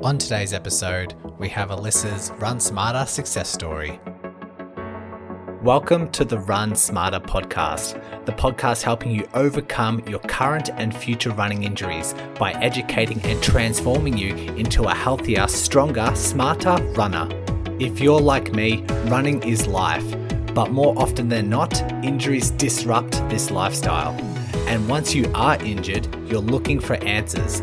On today's episode, we have Alisa's Run Smarter success story. Welcome to the Run Smarter podcast, the podcast helping you overcome your current and future running injuries by educating and transforming you into a healthier, stronger, smarter runner. If you're like me, running is life, but more often than not, injuries disrupt this lifestyle. And once you are injured, you're looking for answers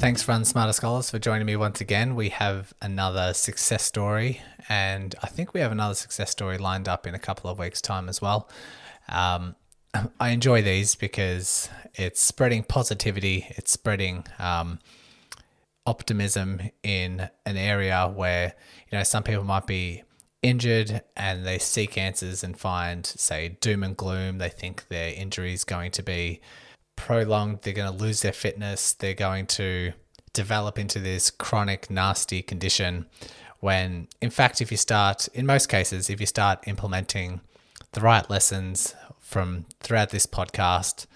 Thanks, Run Smarter Scholars, for joining me once again. We have another success story, and I think we have another success story lined up in a couple of weeks' time as well. Um, I enjoy these because it's spreading positivity, it's spreading um, optimism in an area where you know some people might be injured and they seek answers and find, say, doom and gloom. They think their injury is going to be prolonged, they're going to lose their fitness, they're going to develop into this chronic, nasty condition. When, in fact, if you start, in most cases, if you start implementing the right lessons from throughout this podcast,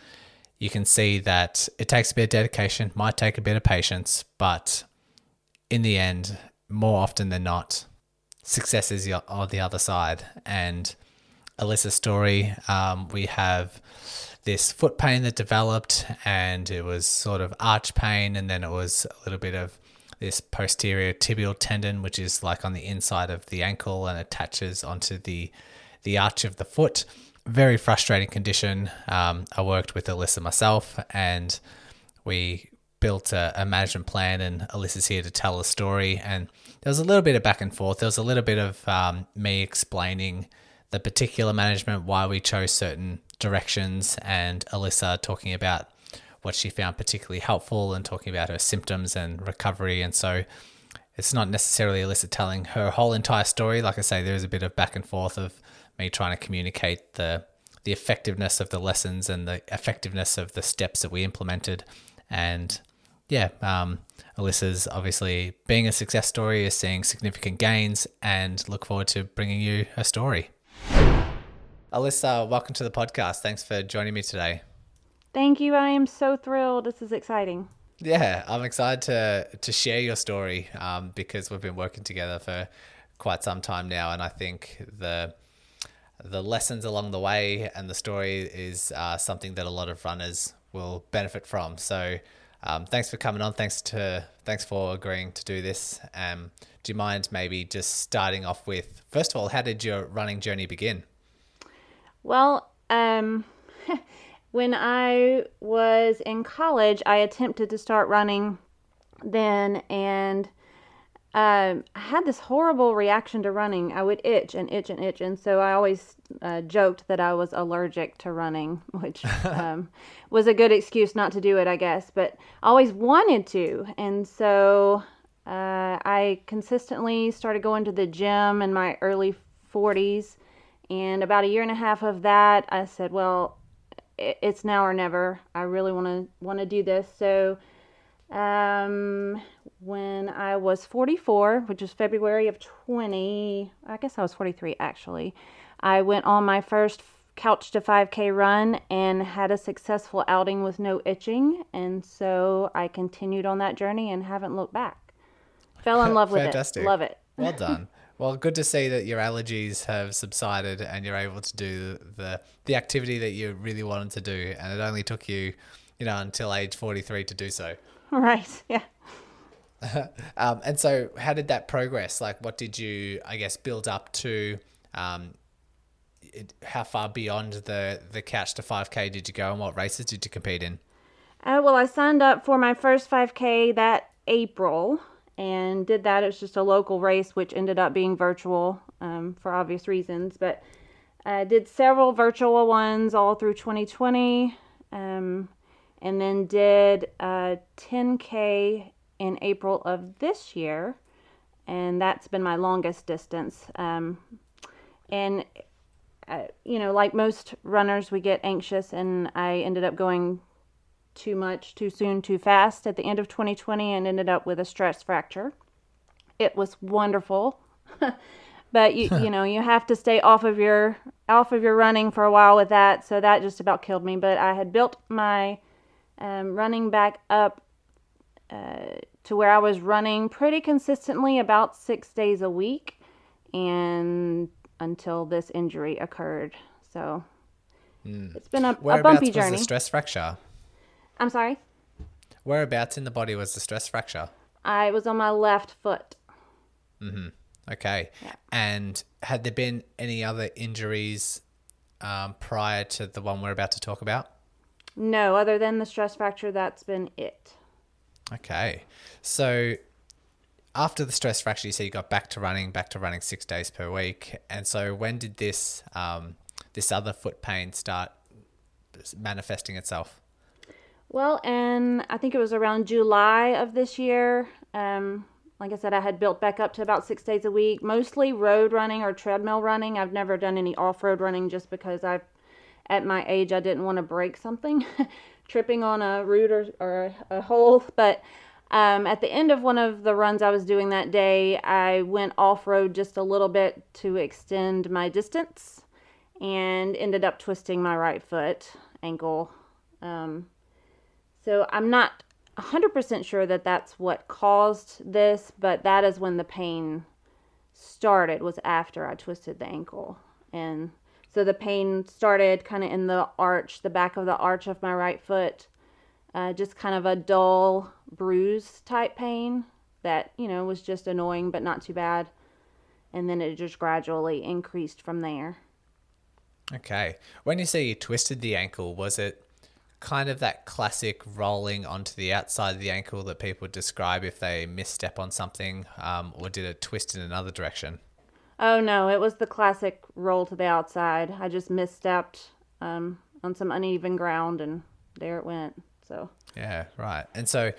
you can see that it takes a bit of dedication, might take a bit of patience, but in the end, more often than not, success is on the other side. And Alisa's story, um, we have this foot pain that developed, and it was sort of arch pain, and then it was a little bit of this posterior tibial tendon, which is like on the inside of the ankle and attaches onto the the arch of the foot. Very frustrating condition. Um, I worked with Alisa myself, and we built a, a, management plan. And Alisa's here to tell the story. And there was a little bit of back and forth. There was a little bit of um, me explaining the particular management, why we chose certain directions, and Alisa talking about what she found particularly helpful and talking about her symptoms and recovery. And so it's not necessarily Alisa telling her whole entire story. Like I say, there's a bit of back and forth of me trying to communicate the the effectiveness of the lessons and the effectiveness of the steps that we implemented. And yeah, um, Alisa's obviously being a success story is seeing significant gains and look forward to bringing you her story. Alisa, welcome to the podcast. Thanks for joining me today. Thank you. I am so thrilled. This is exciting. Yeah, I'm excited to to share your story um, because we've been working together for quite some time now, and I think the the lessons along the way and the story is uh, something that a lot of runners will benefit from. So, um, thanks for coming on. Thanks to thanks for agreeing to do this. Um, do you mind maybe just starting off with first of all, how did your running journey begin? Well, um, when I was in college, I attempted to start running then, and um, I had this horrible reaction to running. I would itch and itch and itch, and so I always uh, joked that I was allergic to running, which um, was a good excuse not to do it, I guess. But always wanted to, and so uh, I consistently started going to the gym in my early 40s and about a year and a half of that, I said, well, it's now or never. I really want to want to do this. So, um, when I was 44, which was February of 20, I guess I was 43 actually, I went on my first couch to 5K run and had a successful outing with no itching. And so I continued on that journey and haven't looked back. Fell in love with it. Love it. Well done. Well, good to see that your allergies have subsided and you're able to do the the activity that you really wanted to do, and it only took you, you know, until age forty three to do so. Right. Yeah. um, and so, how did that progress? Like, what did you, I guess, build up to? Um, it, how far beyond the the couch to five k did you go, and what races did you compete in? Uh, well, I signed up for my first 5K that April and did that. It was just a local race, which ended up being virtual um, for obvious reasons. But I did several virtual ones all through 2020, um, and then did a 10K in April of this year, and that's been my longest distance. Um, and uh, you know, like most runners, we get anxious, and I ended up going too much, too soon, too fast at the end of 2020 and ended up with a stress fracture. It was wonderful. but you you know, you have to stay off of your off of your running for a while with that, so that just about killed me, but I had built my um, running back up uh, to where I was running pretty consistently about 6 days a week and until this injury occurred. So mm. it's been a, a bumpy journey. Was the stress fracture? I'm sorry? Whereabouts in the body was the stress fracture? I was on my left foot. Mm-hmm. Okay. Yeah. And had there been any other injuries um, prior to the one we're about to talk about? No, other than the stress fracture, that's been it. Okay. So after the stress fracture, you said you got back to running, back to running six days per week. And so when did this um, this other foot pain start manifesting itself? Well, and I think it was around July of this year. Um, like I said, I had built back up to about six days a week, mostly road running or treadmill running. I've never done any off road running just because I've, at my age, I didn't want to break something, tripping on a root or, or a hole. But um, at the end of one of the runs I was doing that day, I went off road just a little bit to extend my distance and ended up twisting my right foot ankle. Um, so I'm not 100% sure that that's what caused this, but that is when the pain started was after I twisted the ankle. And so the pain started kind of in the arch, the back of the arch of my right foot. Uh, just kind of a dull bruise type pain that, you know, was just annoying but not too bad. And then it just gradually increased from there. Okay. When you say you twisted the ankle, was it kind of that classic rolling onto the outside of the ankle that people describe if they misstep on something, um, or did it twist in another direction? Oh no, it was the classic roll to the outside. I just misstepped um, on some uneven ground, and there it went. So yeah, right. And so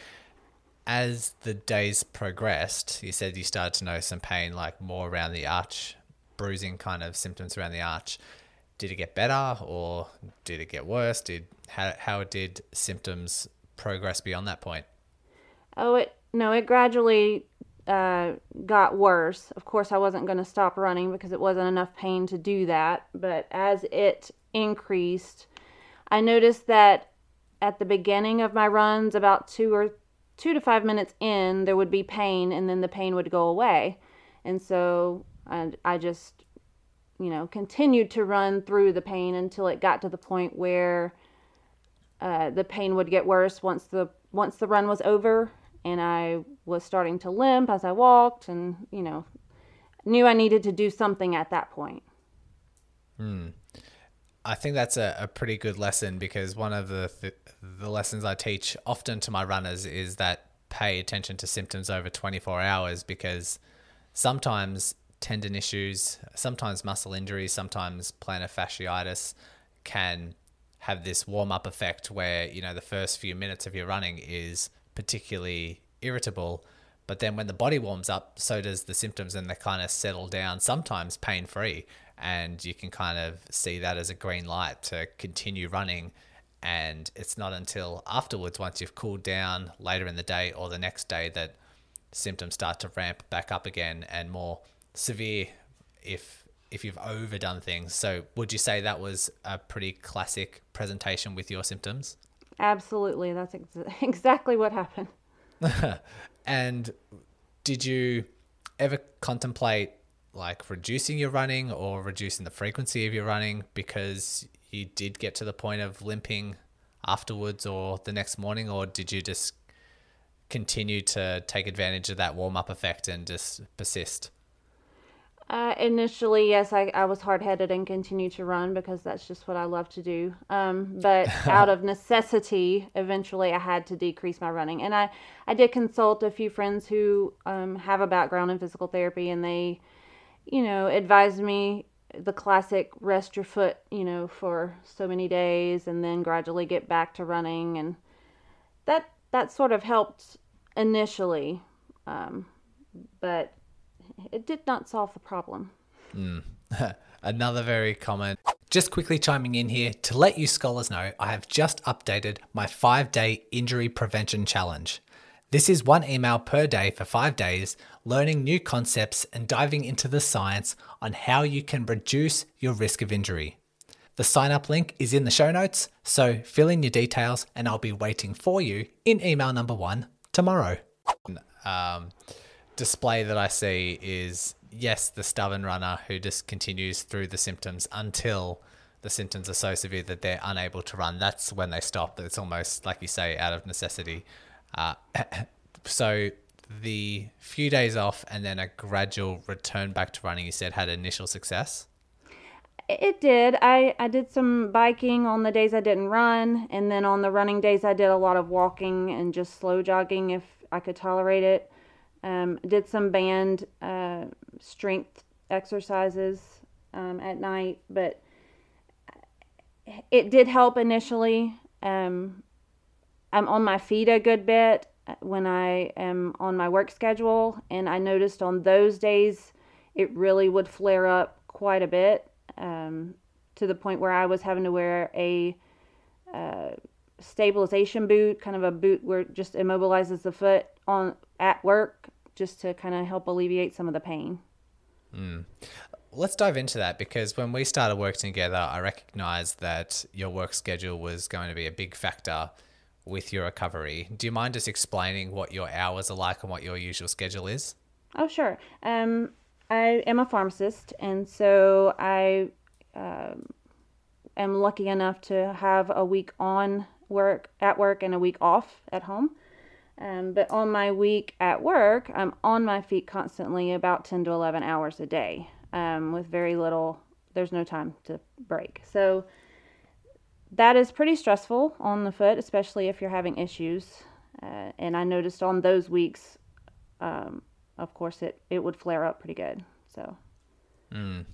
as the days progressed, you said you started to know some pain, like more around the arch, bruising kind of symptoms around the arch did it get better or did it get worse? Did how how did symptoms progress beyond that point? Oh, it no, it gradually uh, got worse. Of course, I wasn't going to stop running because it wasn't enough pain to do that. But as it increased, I noticed that at the beginning of my runs, about two or two to five minutes in, there would be pain, and then the pain would go away. And so I, I just you know, continued to run through the pain until it got to the point where uh, the pain would get worse once the once the run was over, and I was starting to limp as I walked, and you know, knew I needed to do something at that point. Hmm. I think that's a, a pretty good lesson because one of the th- the lessons I teach often to my runners is that pay attention to symptoms over 24 hours because sometimes tendon issues, sometimes muscle injuries, sometimes plantar fasciitis can have this warm up effect where, you know, the first few minutes of your running is particularly irritable. But then when the body warms up, so does the symptoms and they kind of settle down, sometimes pain free. And you can kind of see that as a green light to continue running. And it's not until afterwards, once you've cooled down later in the day or the next day, that symptoms start to ramp back up again and more severe if if you've overdone things. So would you say that was a pretty classic presentation with your symptoms? Absolutely, that's ex- exactly what happened. and did you ever contemplate like reducing your running or reducing the frequency of your running because you did get to the point of limping afterwards or the next morning or did you just continue to take advantage of that warm up effect and just persist? Uh, initially, yes, I, I was hard headed and continued to run because that's just what I love to do. Um, but out of necessity, eventually I had to decrease my running. And I, I did consult a few friends who um, have a background in physical therapy, and they, you know, advised me the classic rest your foot, you know, for so many days and then gradually get back to running. And that, that sort of helped initially. Um, but it did not solve the problem. Mm. Another very common. Just quickly chiming in here to let you scholars know, I have just updated my five day injury prevention challenge. This is one email per day for five days, learning new concepts and diving into the science on how you can reduce your risk of injury. The sign up link is in the show notes, so fill in your details and I'll be waiting for you in email number one tomorrow. Um, display that I see is yes, the stubborn runner who just continues through the symptoms until the symptoms are so severe that they're unable to run. That's when they stop. It's almost like you say, out of necessity. Uh, so the few days off and then a gradual return back to running, you said, had initial success. It did. I, I did some biking on the days I didn't run, and then on the running days, I did a lot of walking and just slow jogging if I could tolerate it. Um, did some band uh, strength exercises um, at night, but it did help initially. Um, I'm on my feet a good bit when I am on my work schedule, and I noticed on those days it really would flare up quite a bit um, to the point where I was having to wear a uh, stabilization boot, kind of a boot where it just immobilizes the foot on at work just to kind of help alleviate some of the pain. Mm. Let's dive into that because when we started working together, I recognized that your work schedule was going to be a big factor with your recovery. Do you mind just explaining what your hours are like and what your usual schedule is? Oh, sure. Um, I am a pharmacist, and so I um, am lucky enough to have a week on work at work and a week off at home. Um, but on my week at work, I'm on my feet constantly about 10 to 11 hours a day um, with very little, there's no time to break. So that is pretty stressful on the foot, especially if you're having issues. Uh, and I noticed on those weeks, um, of course, it, it would flare up pretty good. So, mm.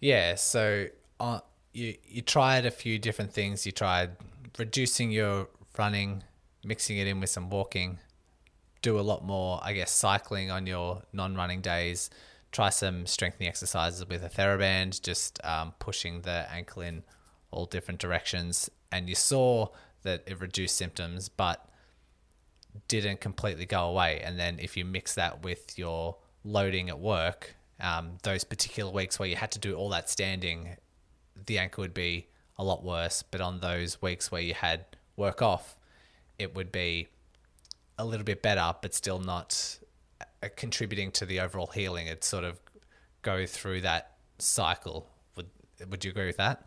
yeah. So, uh, you, you tried a few different things. You tried reducing your running mixing it in with some walking. Do a lot more, I guess, cycling on your non-running days. Try some strengthening exercises with a TheraBand, just um, pushing the ankle in all different directions. And you saw that it reduced symptoms, but didn't completely go away. And then if you mix that with your loading at work, um, those particular weeks where you had to do all that standing, the ankle would be a lot worse. But on those weeks where you had work off, it would be a little bit better, but still not uh, contributing to the overall healing. It sort of go through that cycle. Would would you agree with that?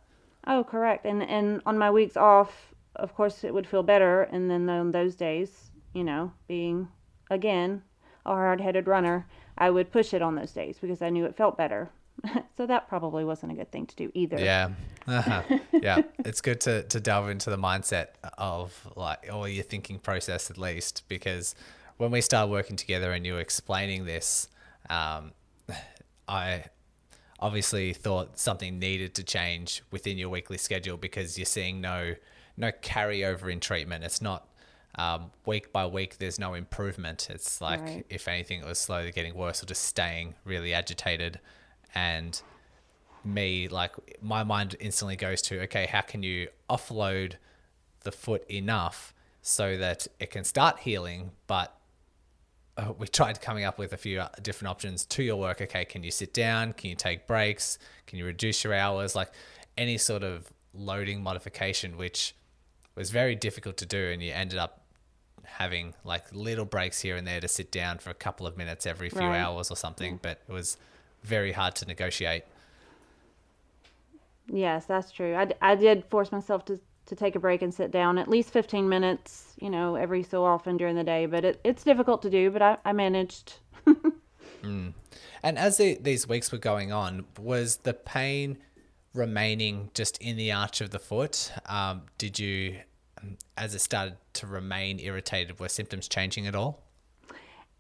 Oh, correct. And and on my weeks off, of course, it would feel better. And then on those days, you know, being again a hard-headed runner, I would push it on those days because I knew it felt better. so that probably wasn't a good thing to do either. Yeah. Uh-huh. Yeah. it's good to, to delve into the mindset of like, or your thinking process at least, because when we started working together and you were explaining this, um, I obviously thought something needed to change within your weekly schedule because you're seeing no no carryover in treatment. It's not um, week by week. There's no improvement. It's like right. if anything, it was slowly getting worse or just staying really agitated and me like my mind instantly goes to okay how can you offload the foot enough so that it can start healing? But uh, we tried coming up with a few uh, different options. To your work okay can you sit down? Can you take breaks? Can you reduce your hours? Like any sort of loading modification which was very difficult to do and you ended up having like little breaks here and there to sit down for a couple of minutes every few right. hours or something but it was very hard to negotiate. Yes, that's true. I, I did force myself to, to take a break and sit down at least 15 minutes, you know, every so often during the day. But it, it's difficult to do, but I, I managed. Mm. And as the, these weeks were going on, was the pain remaining just in the arch of the foot? Um, did you, um, as it started to remain irritated, were symptoms changing at all?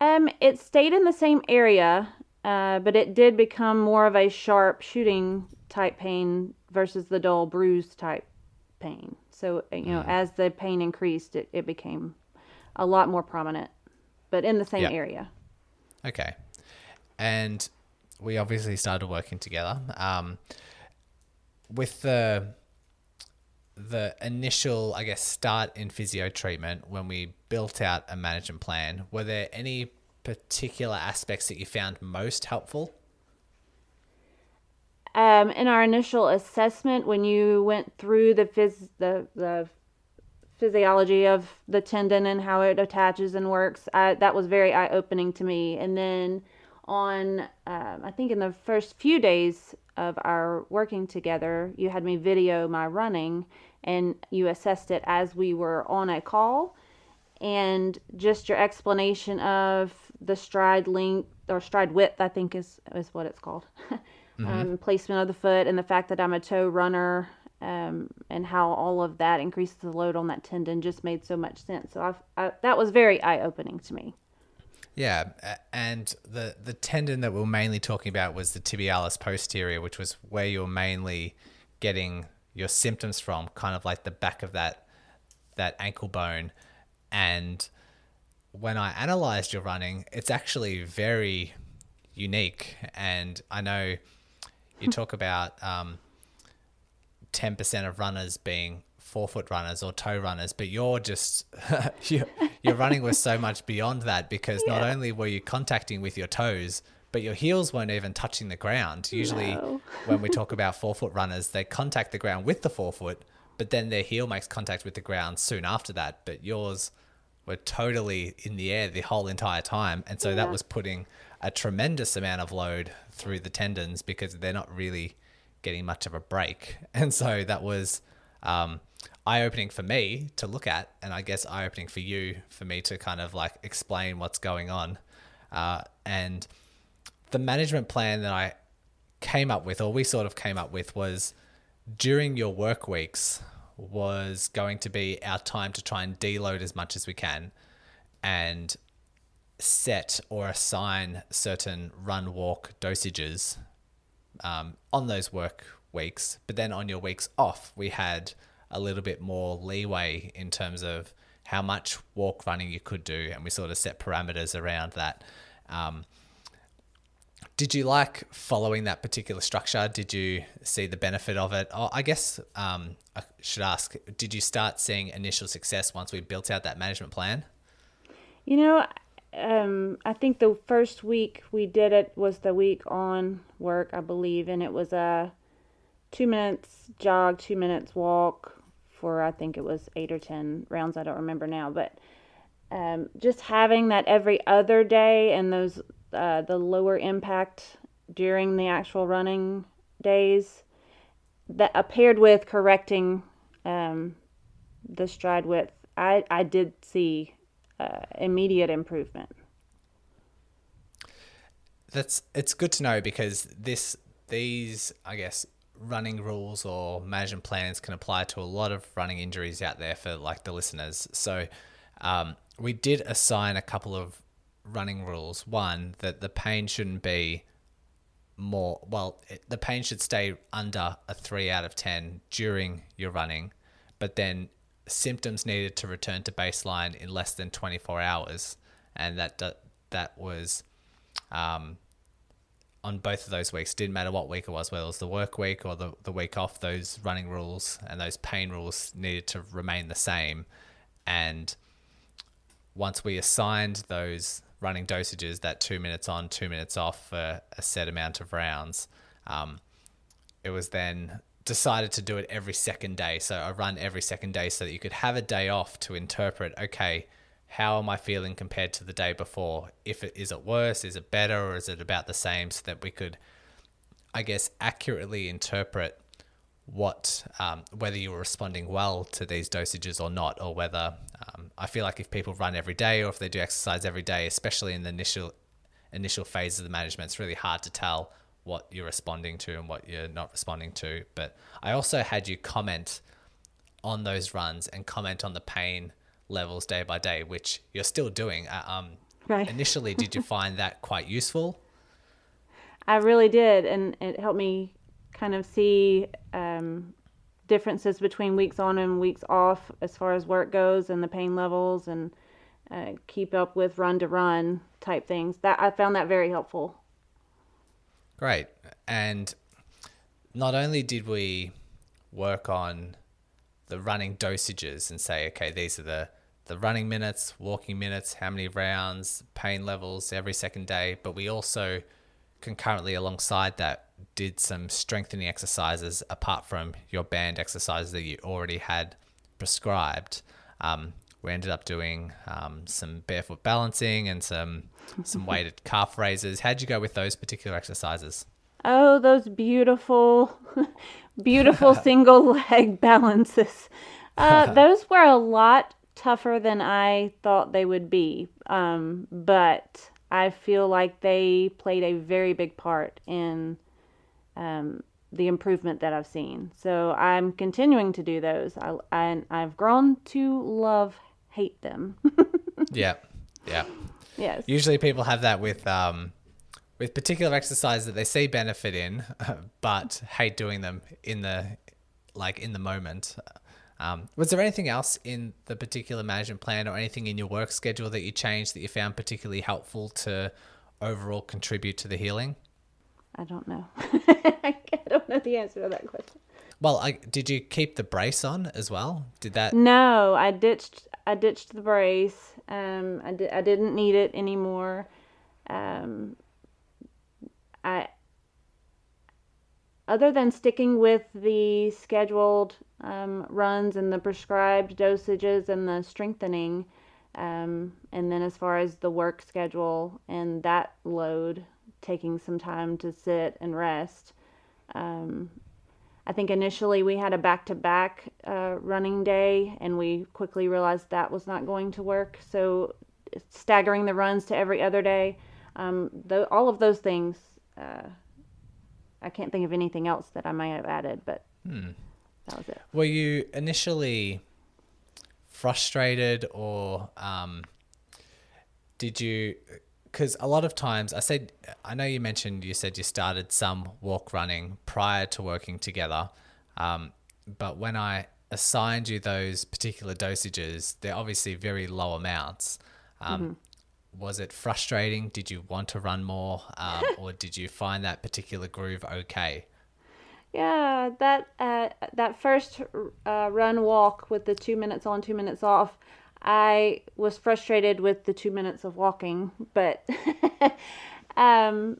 Um, it stayed in the same area, uh, but it did become more of a sharp shooting type pain versus the dull bruise type pain. So, you know, mm. as the pain increased, it, it became a lot more prominent, but in the same yep. area. Okay. And we obviously started working together. Um, with the the initial, I guess, start in physio treatment when we built out a management plan, were there any particular aspects that you found most helpful? Um, in our initial assessment, when you went through the phys- the the physiology of the tendon and how it attaches and works, I, that was very eye opening to me. And then on, um, I think in the first few days of our working together, you had me video my running and you assessed it as we were on a call. And just your explanation of the stride length or stride width, I think is, is what it's called. mm-hmm. um, placement of the foot and the fact that I'm a toe runner um, and how all of that increases the load on that tendon just made so much sense. So I've, I, that was very eye opening to me. Yeah, and the the tendon that we are mainly talking about was the tibialis posterior, which was where you're mainly getting your symptoms from, kind of like the back of that that ankle bone. And when I analyzed your running, it's actually very unique. And I know you talk about um, 10% of runners being forefoot runners or toe runners, but you're just your, your running was so much beyond that because yeah. not only were you contacting with your toes, but your heels weren't even touching the ground. Usually, no. when we talk about forefoot runners, they contact the ground with the forefoot, but then their heel makes contact with the ground soon after that. But yours were totally in the air the whole entire time, and so yeah. that was putting a tremendous amount of load through the tendons because they're not really getting much of a break. And so that was um, eye opening for me to look at, and I guess eye opening for you for me to kind of like explain what's going on. Uh, and the management plan that I came up with, or we sort of came up with, was during your work weeks was going to be our time to try and deload as much as we can and set or assign certain run walk dosages um, on those work weeks. But then on your weeks off, we had a little bit more leeway in terms of how much walk running you could do, and we sort of set parameters around that. Um, did you like following that particular structure? Did you see the benefit of it? Oh, I guess um, I should ask: Did you start seeing initial success once we built out that management plan? You know, um, I think the first week we did it was the week on work, I believe, and it was a two minutes jog, two minutes walk for I think it was eight or ten rounds. I don't remember now, but um, just having that every other day and those uh, the lower impact during the actual running days that uh, paired with correcting um, the stride width, I I did see uh, immediate improvement. That's it's good to know because this these I guess running rules or management plans can apply to a lot of running injuries out there for like the listeners. So um, we did assign a couple of running rules. One that the pain shouldn't be more well it, the pain should stay under a 3 out of 10 during your running but then symptoms needed to return to baseline in less than 24 hours, and that that was um, on both of those weeks. Didn't matter what week it was, whether it was the work week or the, the week off. Those running rules and those pain rules needed to remain the same. And once we assigned those running dosages, that two minutes on, two minutes off for a set amount of rounds, um, it was then decided to do it every second day. So I run every second day so that you could have a day off to interpret, okay, how am I feeling compared to the day before? If it is it worse, is it better, or is it about the same? So that we could, I guess, accurately interpret what um, whether you were responding well to these dosages or not, or whether um, I feel like if people run every day or if they do exercise every day, especially in the initial initial phases of the management, it's really hard to tell what you're responding to and what you're not responding to. But I also had you comment on those runs and comment on the pain levels day by day, which you're still doing. Uh, um, Right. Initially, did you find that quite useful? I really did, and it helped me kind of see um, differences between weeks on and weeks off as far as work goes and the pain levels and uh, keep up with run to run type things. That I found that very helpful. Great. And not only did we work on the running dosages and say, okay, these are the, the running minutes, walking minutes, how many rounds, pain levels every second day, but we also concurrently alongside that did some strengthening exercises apart from your band exercises that you already had prescribed. Um, we ended up doing um, some barefoot balancing and some some weighted calf raises. How'd you go with those particular exercises? Oh, those beautiful, beautiful single leg balances. Uh, those were a lot tougher than I thought they would be. Um, but I feel like they played a very big part in um, the improvement that I've seen. So I'm continuing to do those. I, I, I've grown to love, hate them. Yeah, yeah. yes. Usually, people have that with um, with particular exercises that they see benefit in, but hate doing them in the like in the moment. Um, was there anything else in the particular management plan or anything in your work schedule that you changed that you found particularly helpful to overall contribute to the healing? I don't know. I don't know the answer to that question. Well, I, did you keep the brace on as well? Did that? No, I ditched. I ditched the brace. Um, I di- I didn't need it anymore. Um, I other than sticking with the scheduled um, runs and the prescribed dosages and the strengthening, um, and then as far as the work schedule and that load, taking some time to sit and rest. Um, I think initially we had a back to back running day, and we quickly realized that was not going to work. So, staggering the runs to every other day, um, th- all of those things, uh, I can't think of anything else that I might have added, but that was it. Were you initially frustrated or um, did you? Because a lot of times I said, I know you mentioned you said you started some walk running prior to working together. Um, but when I assigned you those particular dosages, they're obviously very low amounts. Um, Was it frustrating? Did you want to run more? Um, or did you find that particular groove okay? Yeah, that uh, that first uh, run walk with the two minutes on, two minutes off, I was frustrated with the two minutes of walking, but um,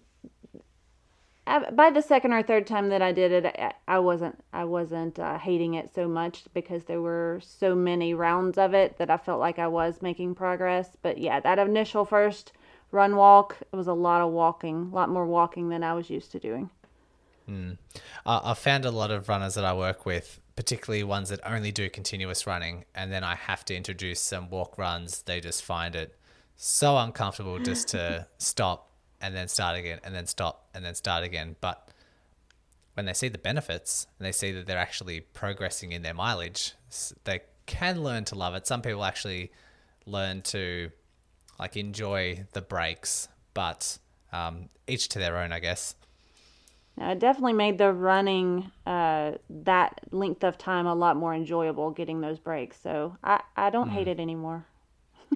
I- by the second or third time that I did it, I, I wasn't I wasn't uh, hating it so much because there were so many rounds of it that I felt like I was making progress. But yeah, that initial first run walk, it was a lot of walking, a lot more walking than I was used to doing. Uh, I've found a lot of runners that I work with, particularly ones that only do continuous running, and then I have to introduce some walk runs. They just find it so uncomfortable just to stop and then start again, and then stop and then start again. But when they see the benefits and they see that they're actually progressing in their mileage, they can learn to love it. Some people actually learn to like enjoy the breaks, but um, each to their own, I guess. Now, it definitely made the running uh, that length of time a lot more enjoyable getting those breaks. So I, I don't hate it anymore.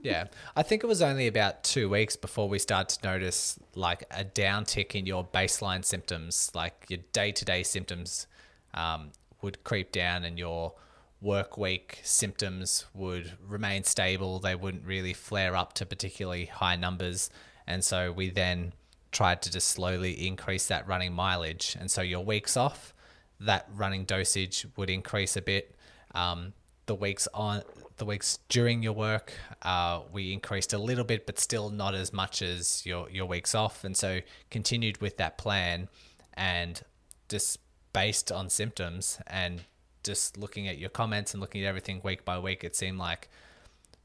Yeah, I think it was only about two weeks before we started to notice like a downtick in your baseline symptoms, like your day to day symptoms um, would creep down and your work week symptoms would remain stable. They wouldn't really flare up to particularly high numbers. And so we then tried to just slowly increase that running mileage. And so your weeks off, that running dosage would increase a bit. Um, the weeks on the weeks during your work, uh, we increased a little bit, but still not as much as your your weeks off, and so continued with that plan, and just based on symptoms and just looking at your comments and looking at everything week by week, it seemed like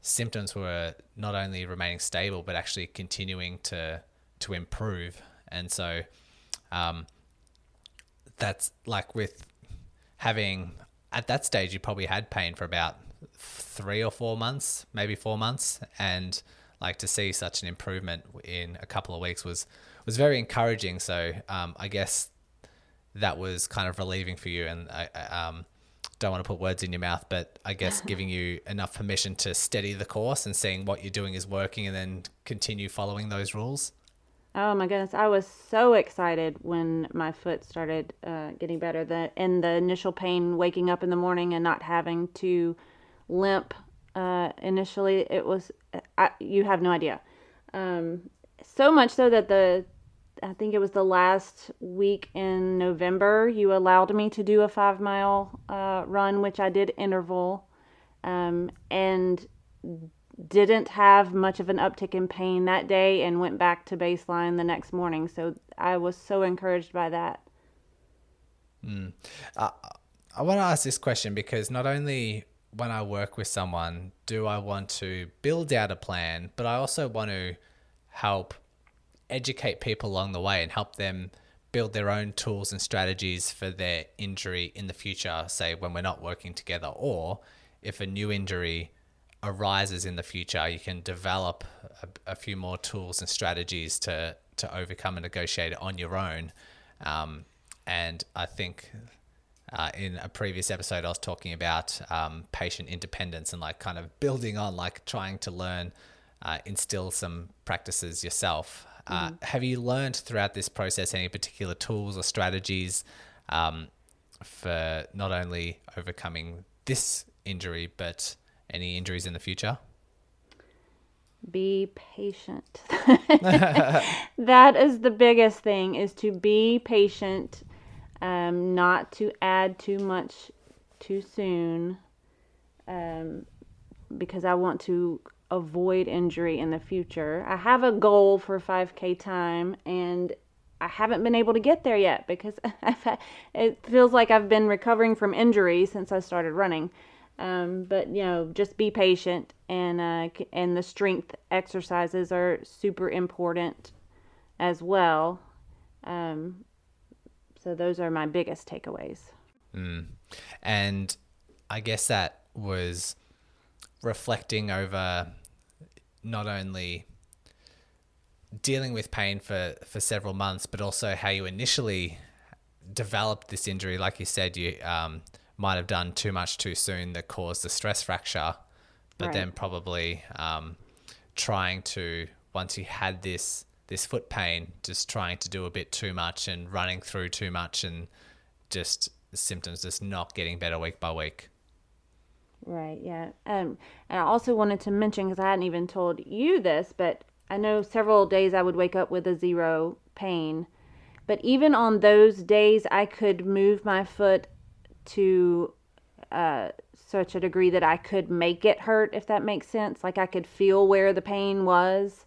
symptoms were not only remaining stable but actually continuing to to improve. And so um, that's like with having at that stage, you probably had pain for about three or four months, maybe four months, and like to see such an improvement in a couple of weeks was was very encouraging. So um, I guess that was kind of relieving for you, and I, I um, don't want to put words in your mouth, but I guess giving you enough permission to steady the course and seeing what you're doing is working, and then continue following those rules. Oh my goodness, I was so excited when my foot started uh, getting better. The and the initial pain, waking up in the morning and not having to limp. Uh, initially, it was I, you have no idea. Um, so much so that the I think it was the last week in November you allowed me to do a five mile uh, run, which I did interval, um, and didn't have much of an uptick in pain that day and went back to baseline the next morning. So I was so encouraged by that. Mm. I want to ask this question because not only when I work with someone do I want to build out a plan, but I also want to help educate people along the way and help them build their own tools and strategies for their injury in the future, say when we're not working together, or if a new injury arises in the future, you can develop a, a few more tools and strategies to to overcome and negotiate it on your own. Um, and I think uh, in a previous episode, I was talking about um, patient independence and like kind of building on, like trying to learn, uh, instill some practices yourself. Uh, mm-hmm. Have you learned throughout this process any particular tools or strategies um, for not only overcoming this injury, but any injuries in the future? Be patient. that is the biggest thing is to be patient, um, not to add too much too soon, um, because I want to avoid injury in the future. I have a goal for 5K time and I haven't been able to get there yet because it feels like I've been recovering from injury since I started running. Um, but you know, just be patient, and uh, and the strength exercises are super important as well. Um, so those are my biggest takeaways. Mm. And I guess that was reflecting over not only dealing with pain for, for several months, but also how you initially developed this injury. Like you said, you um, might have done too much too soon that caused the stress fracture, but right. then probably um, trying to once you had this this foot pain, just trying to do a bit too much and running through too much and just symptoms just not getting better week by week. Right. Yeah. Um, and I also wanted to mention because I hadn't even told you this, but I know several days I would wake up with a zero pain. But even on those days, I could move my foot to uh, such a degree that I could make it hurt, if that makes sense. Like I could feel where the pain was.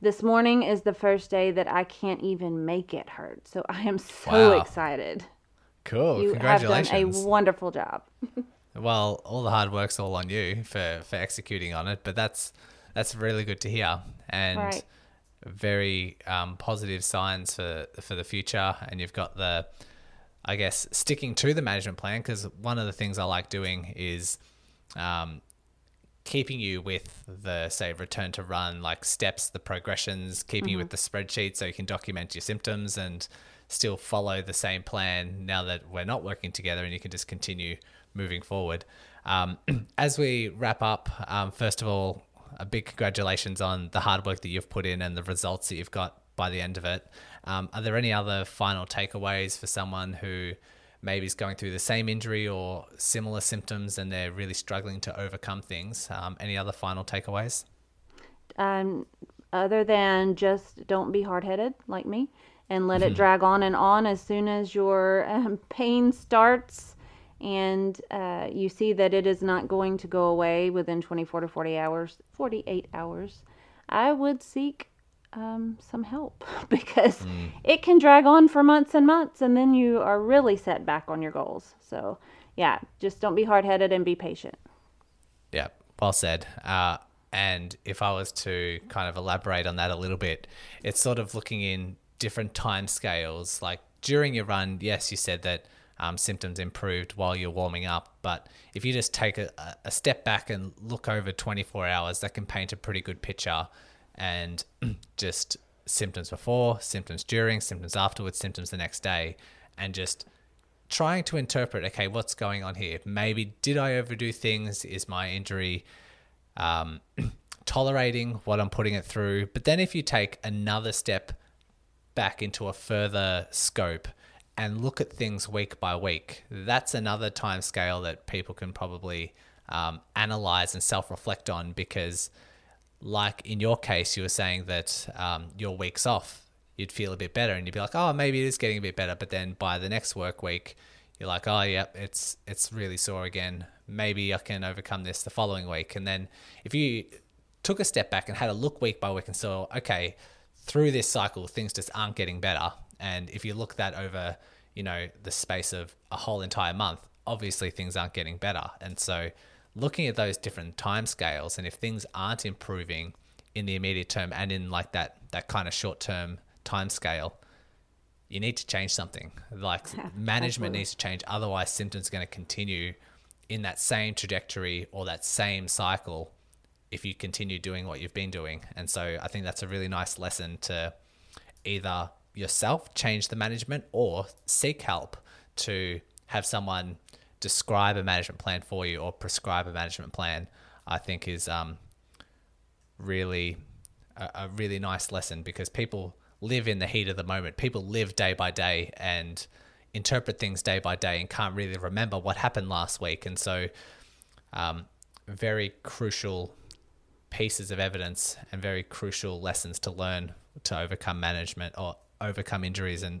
This morning is the first day that I can't even make it hurt. So I am so wow. excited. Cool. You Congratulations. have done a wonderful job. well, all the hard work's all on you for, for executing on it, but that's that's really good to hear and right. very um, positive signs for for the future. And you've got the I guess, sticking to the management plan because one of the things I like doing is um, keeping you with the, say, return to run, like steps, the progressions, keeping mm-hmm. you with the spreadsheet so you can document your symptoms and still follow the same plan now that we're not working together and you can just continue moving forward. Um, as we wrap up, um, first of all, a big congratulations on the hard work that you've put in and the results that you've got by the end of it. Um, are there any other final takeaways for someone who maybe is going through the same injury or similar symptoms and they're really struggling to overcome things? Um, any other final takeaways? Um, other than just don't be hard headed like me and let it drag on and on as soon as your um, pain starts and uh, you see that it is not going to go away within 24 to 40 hours 48 hours i would seek um, some help because mm. it can drag on for months and months and then you are really set back on your goals. So, yeah, just don't be hard headed and be patient. Yeah, well said. Uh, and if I was to kind of elaborate on that a little bit, it's sort of looking in different time scales. Like during your run, yes, you said that um, symptoms improved while you're warming up, but if you just take a, a step back and look over 24 hours, that can paint a pretty good picture and just symptoms before, symptoms during, symptoms afterwards, symptoms the next day, and just trying to interpret okay, what's going on here? Maybe did I overdo things? Is my injury um, tolerating what I'm putting it through? But then if you take another step back into a further scope and look at things week by week, that's another time scale that people can probably um, analyze and self reflect on because like in your case, you were saying that um, your weeks off, you'd feel a bit better, and you'd be like, oh, maybe it is getting a bit better. But then by the next work week, you're like, oh, yeah, it's it's really sore again. Maybe I can overcome this the following week. And then if you took a step back and had a look week by week and saw, okay, through this cycle, things just aren't getting better. And if you look that over, you know, the space of a whole entire month, obviously things aren't getting better. And so looking at those different time scales and if things aren't improving in the immediate term and in like that that kind of short term time scale you need to change something like yeah, management absolutely. needs to change otherwise symptoms are going to continue in that same trajectory or that same cycle if you continue doing what you've been doing and so i think that's a really nice lesson to either yourself change the management or seek help to have someone describe a management plan for you or prescribe a management plan, I think is um, really a, a really nice lesson because people live in the heat of the moment. People live day by day and interpret things day by day and can't really remember what happened last week. And so, um, very crucial pieces of evidence and very crucial lessons to learn to overcome management or overcome injuries and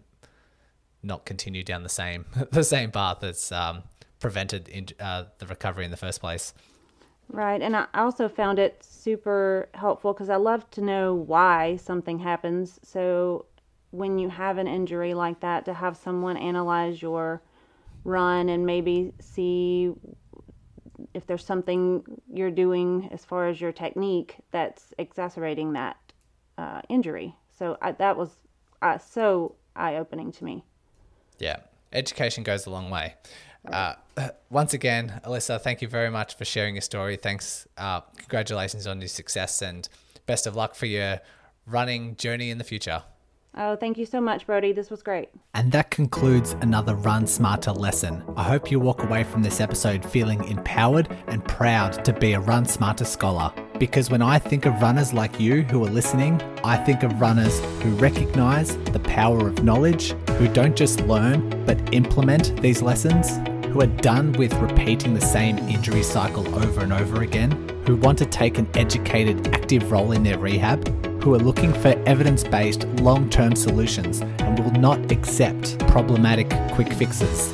not continue down the same the same path as um, prevented in, uh, the recovery in the first place. Right, and I also found it super helpful because I love to know why something happens. So when you have an injury like that, to have someone analyze your run and maybe see if there's something you're doing as far as your technique that's exacerbating that uh, injury. So I, that was uh, so eye opening to me. Yeah, education goes a long way. Uh, once again, Alisa, thank you very much for sharing your story. Thanks. Uh, congratulations on your success and best of luck for your running journey in the future. Oh, thank you so much, Brodie. This was great. And that concludes another Run Smarter lesson. I hope you walk away from this episode feeling empowered and proud to be a Run Smarter scholar. Because when I think of runners like you who are listening, I think of runners who recognize the power of knowledge, who don't just learn, but implement these lessons, who are done with repeating the same injury cycle over and over again, who want to take an educated, active role in their rehab, who are looking for evidence based, long term solutions and will not accept problematic quick fixes.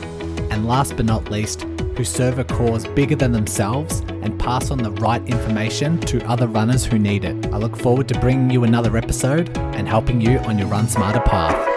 And last but not least, who serve a cause bigger than themselves and pass on the right information to other runners who need it. I look forward to bringing you another episode and helping you on your Run Smarter path.